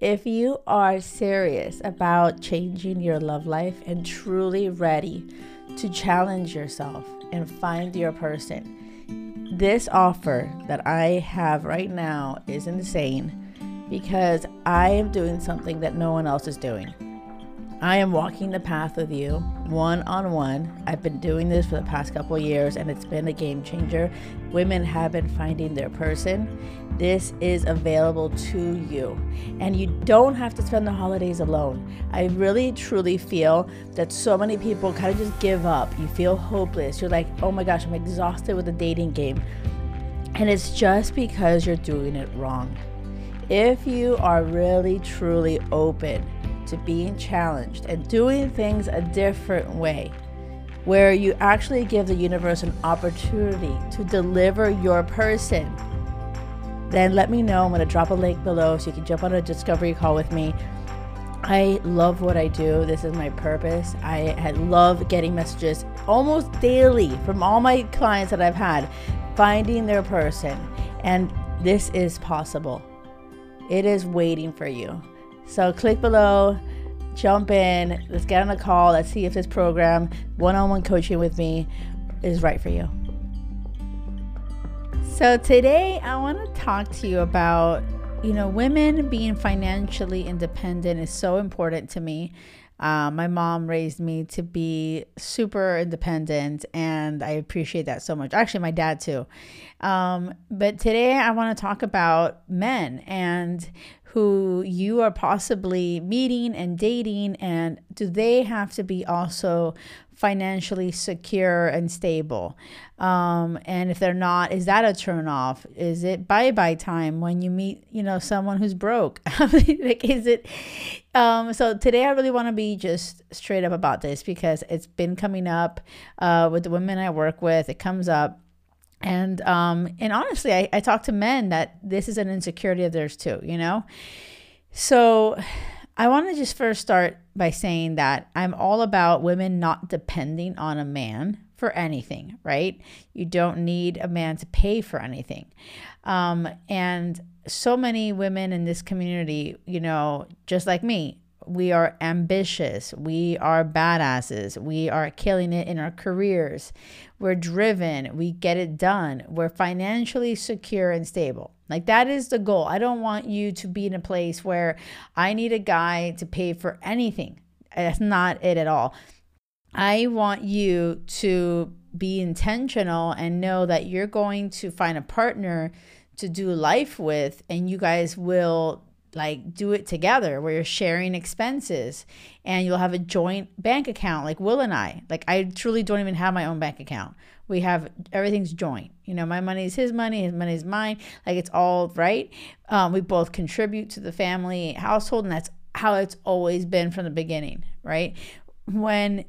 If you are serious about changing your love life and truly ready to challenge yourself and find your person, this offer that I have right now is insane because I am doing something that no one else is doing. I am walking the path with you one on one. I've been doing this for the past couple years and it's been a game changer. Women have been finding their person. This is available to you. And you don't have to spend the holidays alone. I really truly feel that so many people kind of just give up. You feel hopeless. You're like, oh my gosh, I'm exhausted with the dating game. And it's just because you're doing it wrong. If you are really truly open, to being challenged and doing things a different way, where you actually give the universe an opportunity to deliver your person, then let me know. I'm going to drop a link below so you can jump on a discovery call with me. I love what I do. This is my purpose. I love getting messages almost daily from all my clients that I've had, finding their person. And this is possible. It is waiting for you. So click below, jump in, let's get on a call, let's see if this program, one on one coaching with me, is right for you. So today I want to talk to you about, you know, women being financially independent is so important to me. Uh, my mom raised me to be super independent, and I appreciate that so much. Actually, my dad too. Um, but today I want to talk about men and who you are possibly meeting and dating and do they have to be also financially secure and stable. Um, and if they're not is that a turn off is it bye bye time when you meet you know someone who's broke? Like is it um, so today i really want to be just straight up about this because it's been coming up uh, with the women i work with. It comes up. And um and honestly I, I talk to men that this is an insecurity of theirs too you know? So i want to just first start by saying that i'm all about women not depending on a man for anything right? You don't need a man to pay for anything. Um and so many women in this community you know just like me we are ambitious. We are badasses. We are killing it in our careers. We're driven. We get it done. We're financially secure and stable. Like that is the goal. I don't want you to be in a place where I need a guy to pay for anything. That's not it at all. I want you to be intentional and know that you're going to find a partner to do life with and you guys will like do it together where you're sharing expenses and you'll have a joint bank account like Will and I. Like I truly don't even have my own bank account. We have everything's joint. You know, my money is his money, his money is mine. Like it's all right. Um, we both contribute to the family household, and that's how it's always been from the beginning, right? When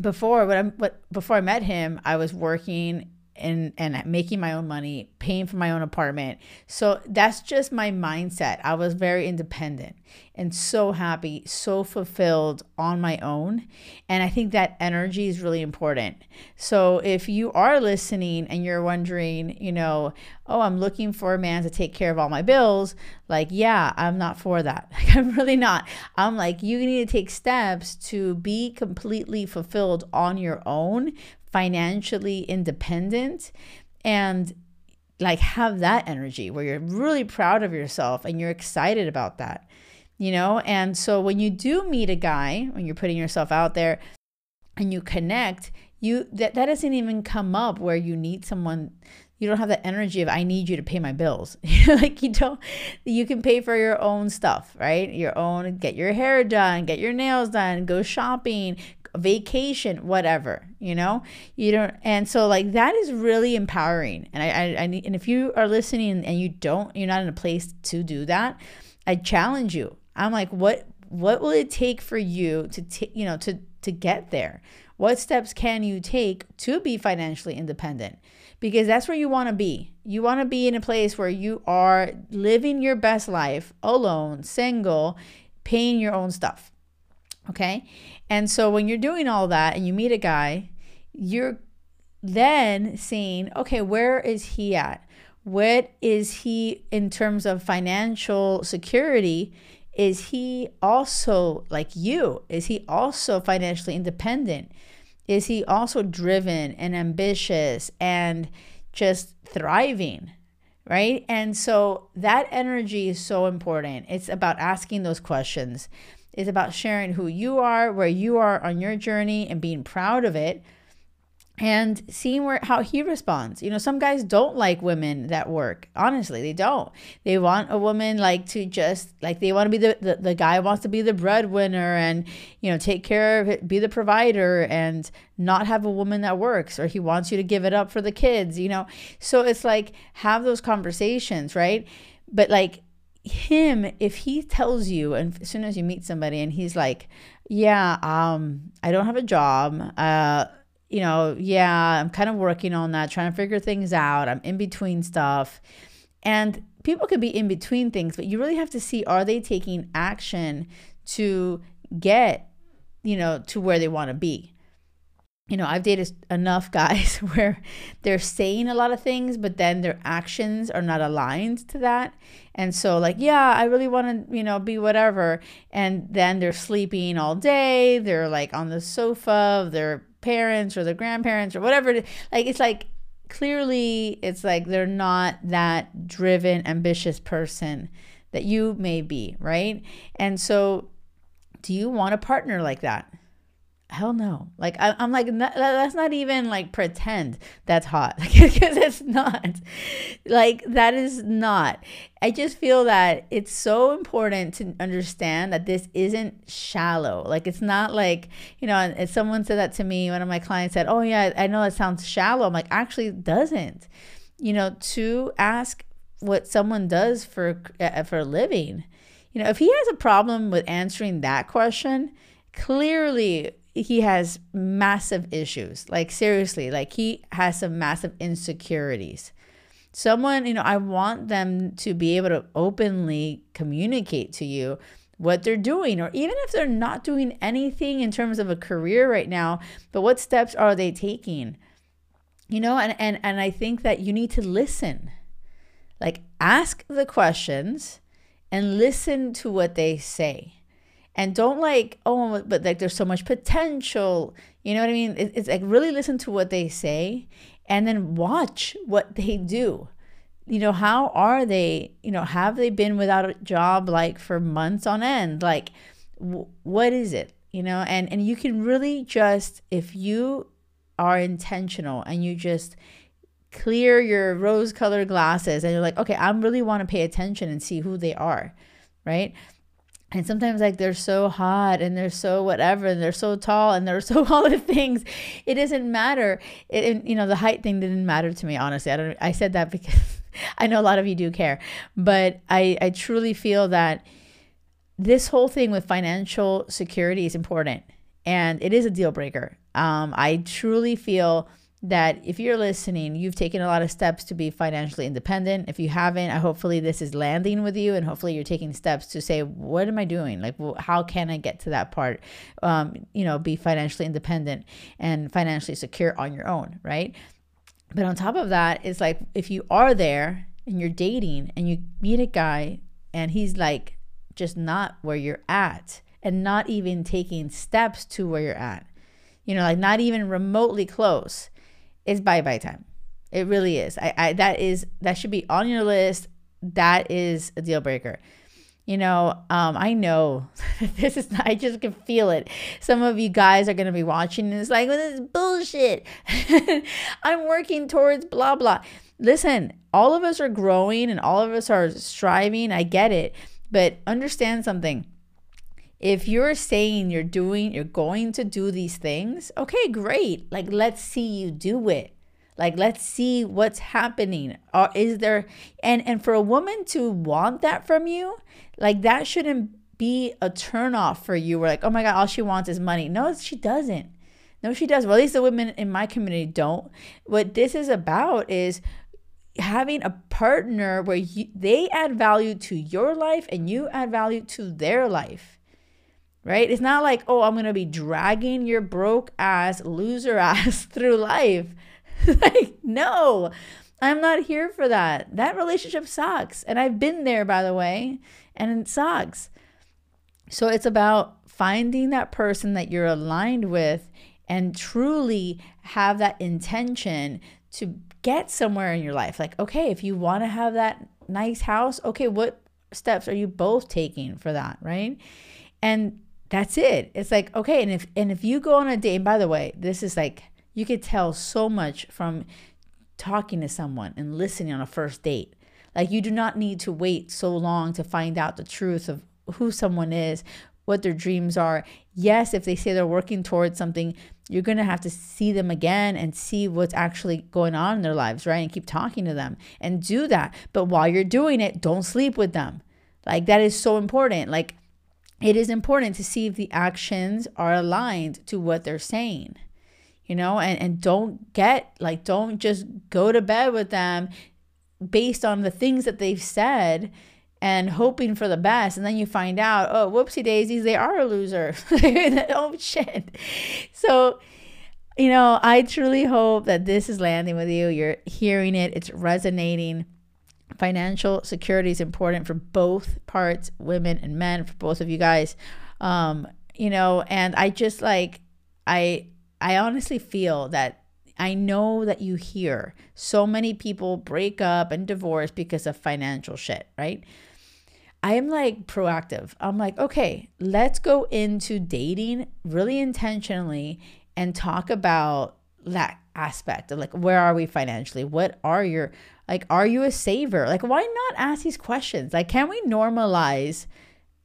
before I'm what before I met him, I was working and and making my own money, paying for my own apartment. So that's just my mindset. I was very independent and so happy, so fulfilled on my own. And I think that energy is really important. So if you are listening and you're wondering, you know, oh, I'm looking for a man to take care of all my bills, like, yeah, I'm not for that. Like, I'm really not. I'm like, you need to take steps to be completely fulfilled on your own financially independent and like have that energy where you're really proud of yourself and you're excited about that you know? And so when you do meet a guy when you're putting yourself out there and you connect you that, that doesn't even come up where you need someone you don't have the energy of i need you to pay my bills. Like you don't you can pay for your own stuff right? Your own get your hair done get your nails done go shopping vacation, whatever, you know, you don't, and so like that is really empowering. And I, I, I need, and if you are listening and you don't, you're not in a place to do that, I challenge you. I'm like, what, what will it take for you to, t- you know, to, to get there? What steps can you take to be financially independent? Because that's where you want to be. You want to be in a place where you are living your best life alone, single, paying your own stuff. Okay. And so when you're doing all that and you meet a guy, you're then seeing, okay, where is he at? What is he in terms of financial security? is he also like you? Is he also financially independent? Is he also driven and ambitious and just thriving? Right. And so that energy is so important. It's about asking those questions. It's about sharing who you are, where you are on your journey, and being proud of it and seeing where how he responds. You know, some guys don't like women that work. Honestly, they don't. They want a woman like to just like they want to be the, the the guy wants to be the breadwinner and you know take care of it, be the provider and not have a woman that works or he wants you to give it up for the kids, you know. So it's like have those conversations, right? But like him if he tells you and as soon as you meet somebody and he's like, "Yeah, um I don't have a job. Uh you know, yeah, I'm kind of working on that, trying to figure things out. I'm in between stuff. And people could be in between things, but you really have to see are they taking action to get, you know, to where they want to be. You know, I've dated enough guys where they're saying a lot of things, but then their actions are not aligned to that. And so, like, yeah, I really want to, you know, be whatever. And then they're sleeping all day. They're like on the sofa. They're parents or their grandparents or whatever. Like it's like clearly it's like they're not that driven, ambitious person that you may be, right? And so do you want a partner like that? Hell no. Like I, am like that's not even like pretend that's hot. Because it's not. Like that is not. I just feel that it's so important to understand that this isn't shallow. Like it's not like you know and someone said that to me one of my clients said oh yeah i know that sounds shallow. I'm like actually it doesn't. You know to ask what someone does for uh, for a living you know if he has a problem with answering that question clearly he has massive issues. Like seriously, like he has some massive insecurities. Someone, you know, I want them to be able to openly communicate to you what they're doing or even if they're not doing anything in terms of a career right now, but what steps are they taking? You know, and and and I think that you need to listen. Like ask the questions and listen to what they say and don't like oh but like there's so much potential. You know what i mean? It, it's like really listen to what they say and then watch what they do. You know how are they you know have they been without a job like for months on end? Like w- what is it? You know and and you can really just if you are intentional and you just clear your rose colored glasses and you're like okay i really want to pay attention and see who they are right and sometimes like they're so hot and they're so whatever and they're so tall and they're so all the things. It doesn't matter. It, you know the height thing didn't matter to me honestly. I don't i said that because i know a lot of you do care. But i i truly feel that this whole thing with financial security is important. And it is a deal breaker. Um, i truly feel that if you're listening, you've taken a lot of steps to be financially independent. If you haven't, I hopefully this is landing with you, and hopefully you're taking steps to say, what am I doing? Like, how can I get to that part? Um, you know, be financially independent and financially secure on your own, right? But on top of that, it's like if you are there and you're dating and you meet a guy and he's like just not where you're at and not even taking steps to where you're at, you know, like not even remotely close it's bye bye time. It really is. I, I that is that should be on your list. That is a deal breaker. You know, um, I know this is not, I just can feel it. Some of you guys are gonna be watching and it's like, well, this is bullshit. I'm working towards blah blah. Listen, all of us are growing and all of us are striving. I get it. But understand something if you're saying you're doing you're going to do these things okay great. Like let's see you do it. Like let's see what's happening. Or is there and and for a woman to want that from you like that shouldn't be a turn off for you. We're like oh my god all she wants is money. No she doesn't. No she does well at least the women in my community don't. What this is about is having a partner where you, they add value to your life and you add value to their life right? It's not like, oh, I'm going to be dragging your broke ass, loser ass through life. like, no, I'm not here for that. That relationship sucks. And I've been there, by the way, and it sucks. So it's about finding that person that you're aligned with and truly have that intention to get somewhere in your life. Like, okay, if you want to have that nice house, okay, what steps are you both taking for that, right? And that's it. It's like, okay, and if and if you go on a date, and by the way, this is like you could tell so much from talking to someone and listening on a first date. Like you do not need to wait so long to find out the truth of who someone is, what their dreams are. Yes, if they say they're working towards something, you're going to have to see them again and see what's actually going on in their lives, right? And keep talking to them and do that. But while you're doing it, don't sleep with them. Like that is so important. Like it is important to see if the actions are aligned to what they're saying you know and and don't get like don't just go to bed with them based on the things that they've said and hoping for the best. And then you find out oh whoopsie daisies they are a loser. Oh shit. So you know i truly hope that this is landing with you. You're hearing it. It's resonating financial security is important for both parts women and men for both of you guys um you know and i just like i I honestly feel that I know that you hear so many people break up and divorce because of financial shit, right? I am like proactive. I'm like, okay, let's go into dating really intentionally and talk about that aspect of like, where are we financially? What are your, like, are you a saver? Like, why not ask these questions? Like, can we normalize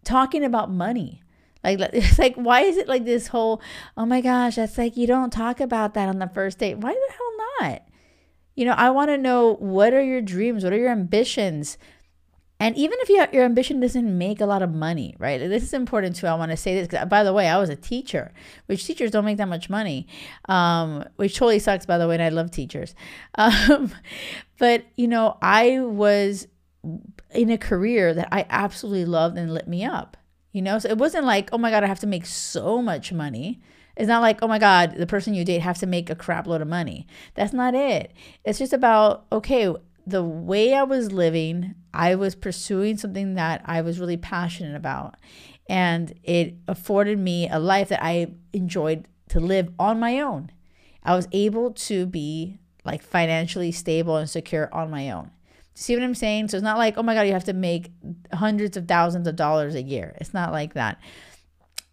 talking about money? Like it's like why is it like this whole oh my gosh, that's like you don't talk about that on the first date. Why the hell not? You know, I want to know what are your dreams? What are your ambitions? And even if you, your ambition doesn't make a lot of money, right? This is important too. I want to say this. By the way, I was a teacher, which teachers don't make that much money, um, which totally sucks, by the way. And I love teachers. Um, but, you know, I was in a career that I absolutely loved and lit me up. You know, so it wasn't like, oh my God, I have to make so much money. It's not like, oh my God, the person you date has to make a crap load of money. That's not it. It's just about, okay, the way I was living, I was pursuing something that I was really passionate about. And it afforded me a life that I enjoyed to live on my own. I was able to be like financially stable and secure on my own. See what I'm saying? So it's not like, oh my God, you have to make hundreds of thousands of dollars a year. It's not like that.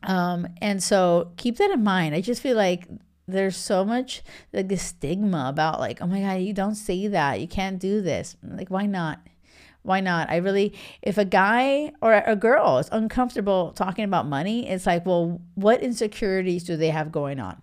Um, and so keep that in mind. I just feel like there's so much like the stigma about like, oh my God, you don't say that. You can't do this. Like, why not? Why not? I really, if a guy or a girl is uncomfortable talking about money, it's like, well, what insecurities do they have going on?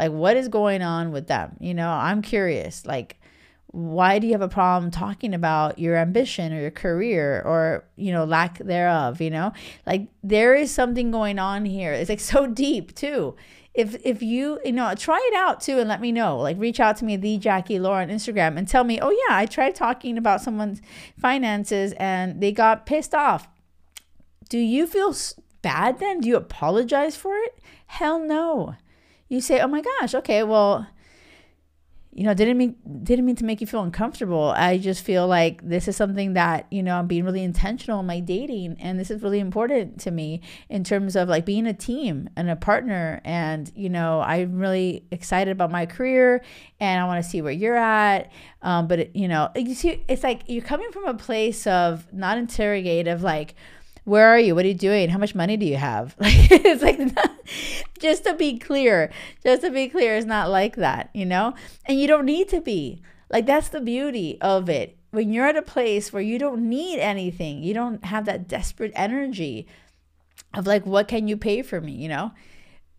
Like, what is going on with them? You know, I'm curious. Like, why do you have a problem talking about your ambition or your career or you know lack thereof you know? Like there is something going on here. It's like so deep too. If if you you know try it out too and let me know. Like reach out to me the Jackie Loor on instagram and tell me oh yeah i tried talking about someone's finances and they got pissed off. Do you feel bad then? Do you apologize for it? Hell no you say oh my gosh okay well you know didn't mean didn't mean to make you feel uncomfortable. I just feel like this is something that you know i'm being really intentional in my dating and this is really important to me in terms of like being a team and a partner. And you know i'm really excited about my career and i want to see where you're at. Um, but it, you know you see it's like you're coming from a place of not interrogative like where are you? What are you doing? How much money do you have? Like it's like not, just to be clear, just to be clear, it's not like that, you know? And you don't need to be. Like that's the beauty of it. When you're at a place where you don't need anything, you don't have that desperate energy of like, what can you pay for me, you know?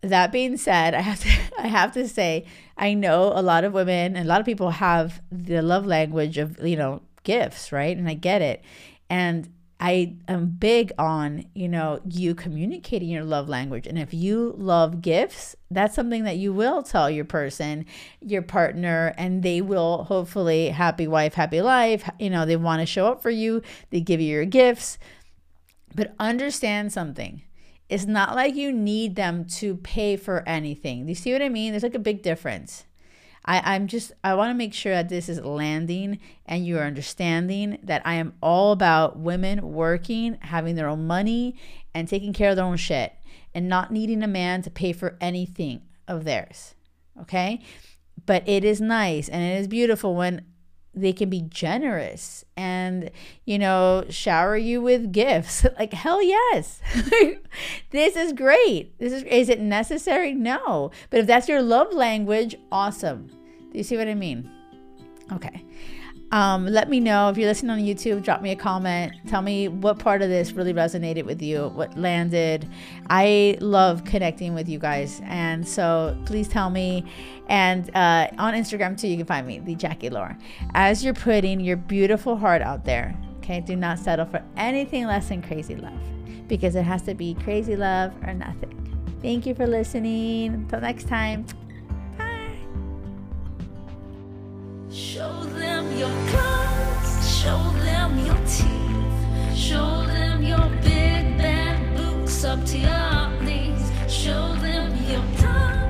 That being said, I have to I have to say, I know a lot of women and a lot of people have the love language of, you know, gifts, right? And I get it. And I am big on, you know, you communicating your love language. And if you love gifts, that's something that you will tell your person, your partner, and they will hopefully happy wife, happy life. You know, they want to show up for you, they give you your gifts. But understand something. It's not like you need them to pay for anything. Do you see what I mean? There's like a big difference. I, I'm just, I want to make sure that this is landing and you're understanding that I am all about women working, having their own money, and taking care of their own shit and not needing a man to pay for anything of theirs. Okay. But it is nice and it is beautiful when they can be generous and you know shower you with gifts. Like hell yes. This is great. This is is it necessary? No. But if that's your love language awesome. Do you see what i mean? Okay um, let me know if you're listening on YouTube. Drop me a comment. Tell me what part of this really resonated with you, what landed. I love connecting with you guys, and so please tell me. And uh, on Instagram too, you can find me, the Jackie Loor. As you're putting your beautiful heart out there, okay, do not settle for anything less than crazy love, because it has to be crazy love or nothing. Thank you for listening. Until next time. Show them your guns, show them your teeth, show them your big boots up to your knees, show them your tongue.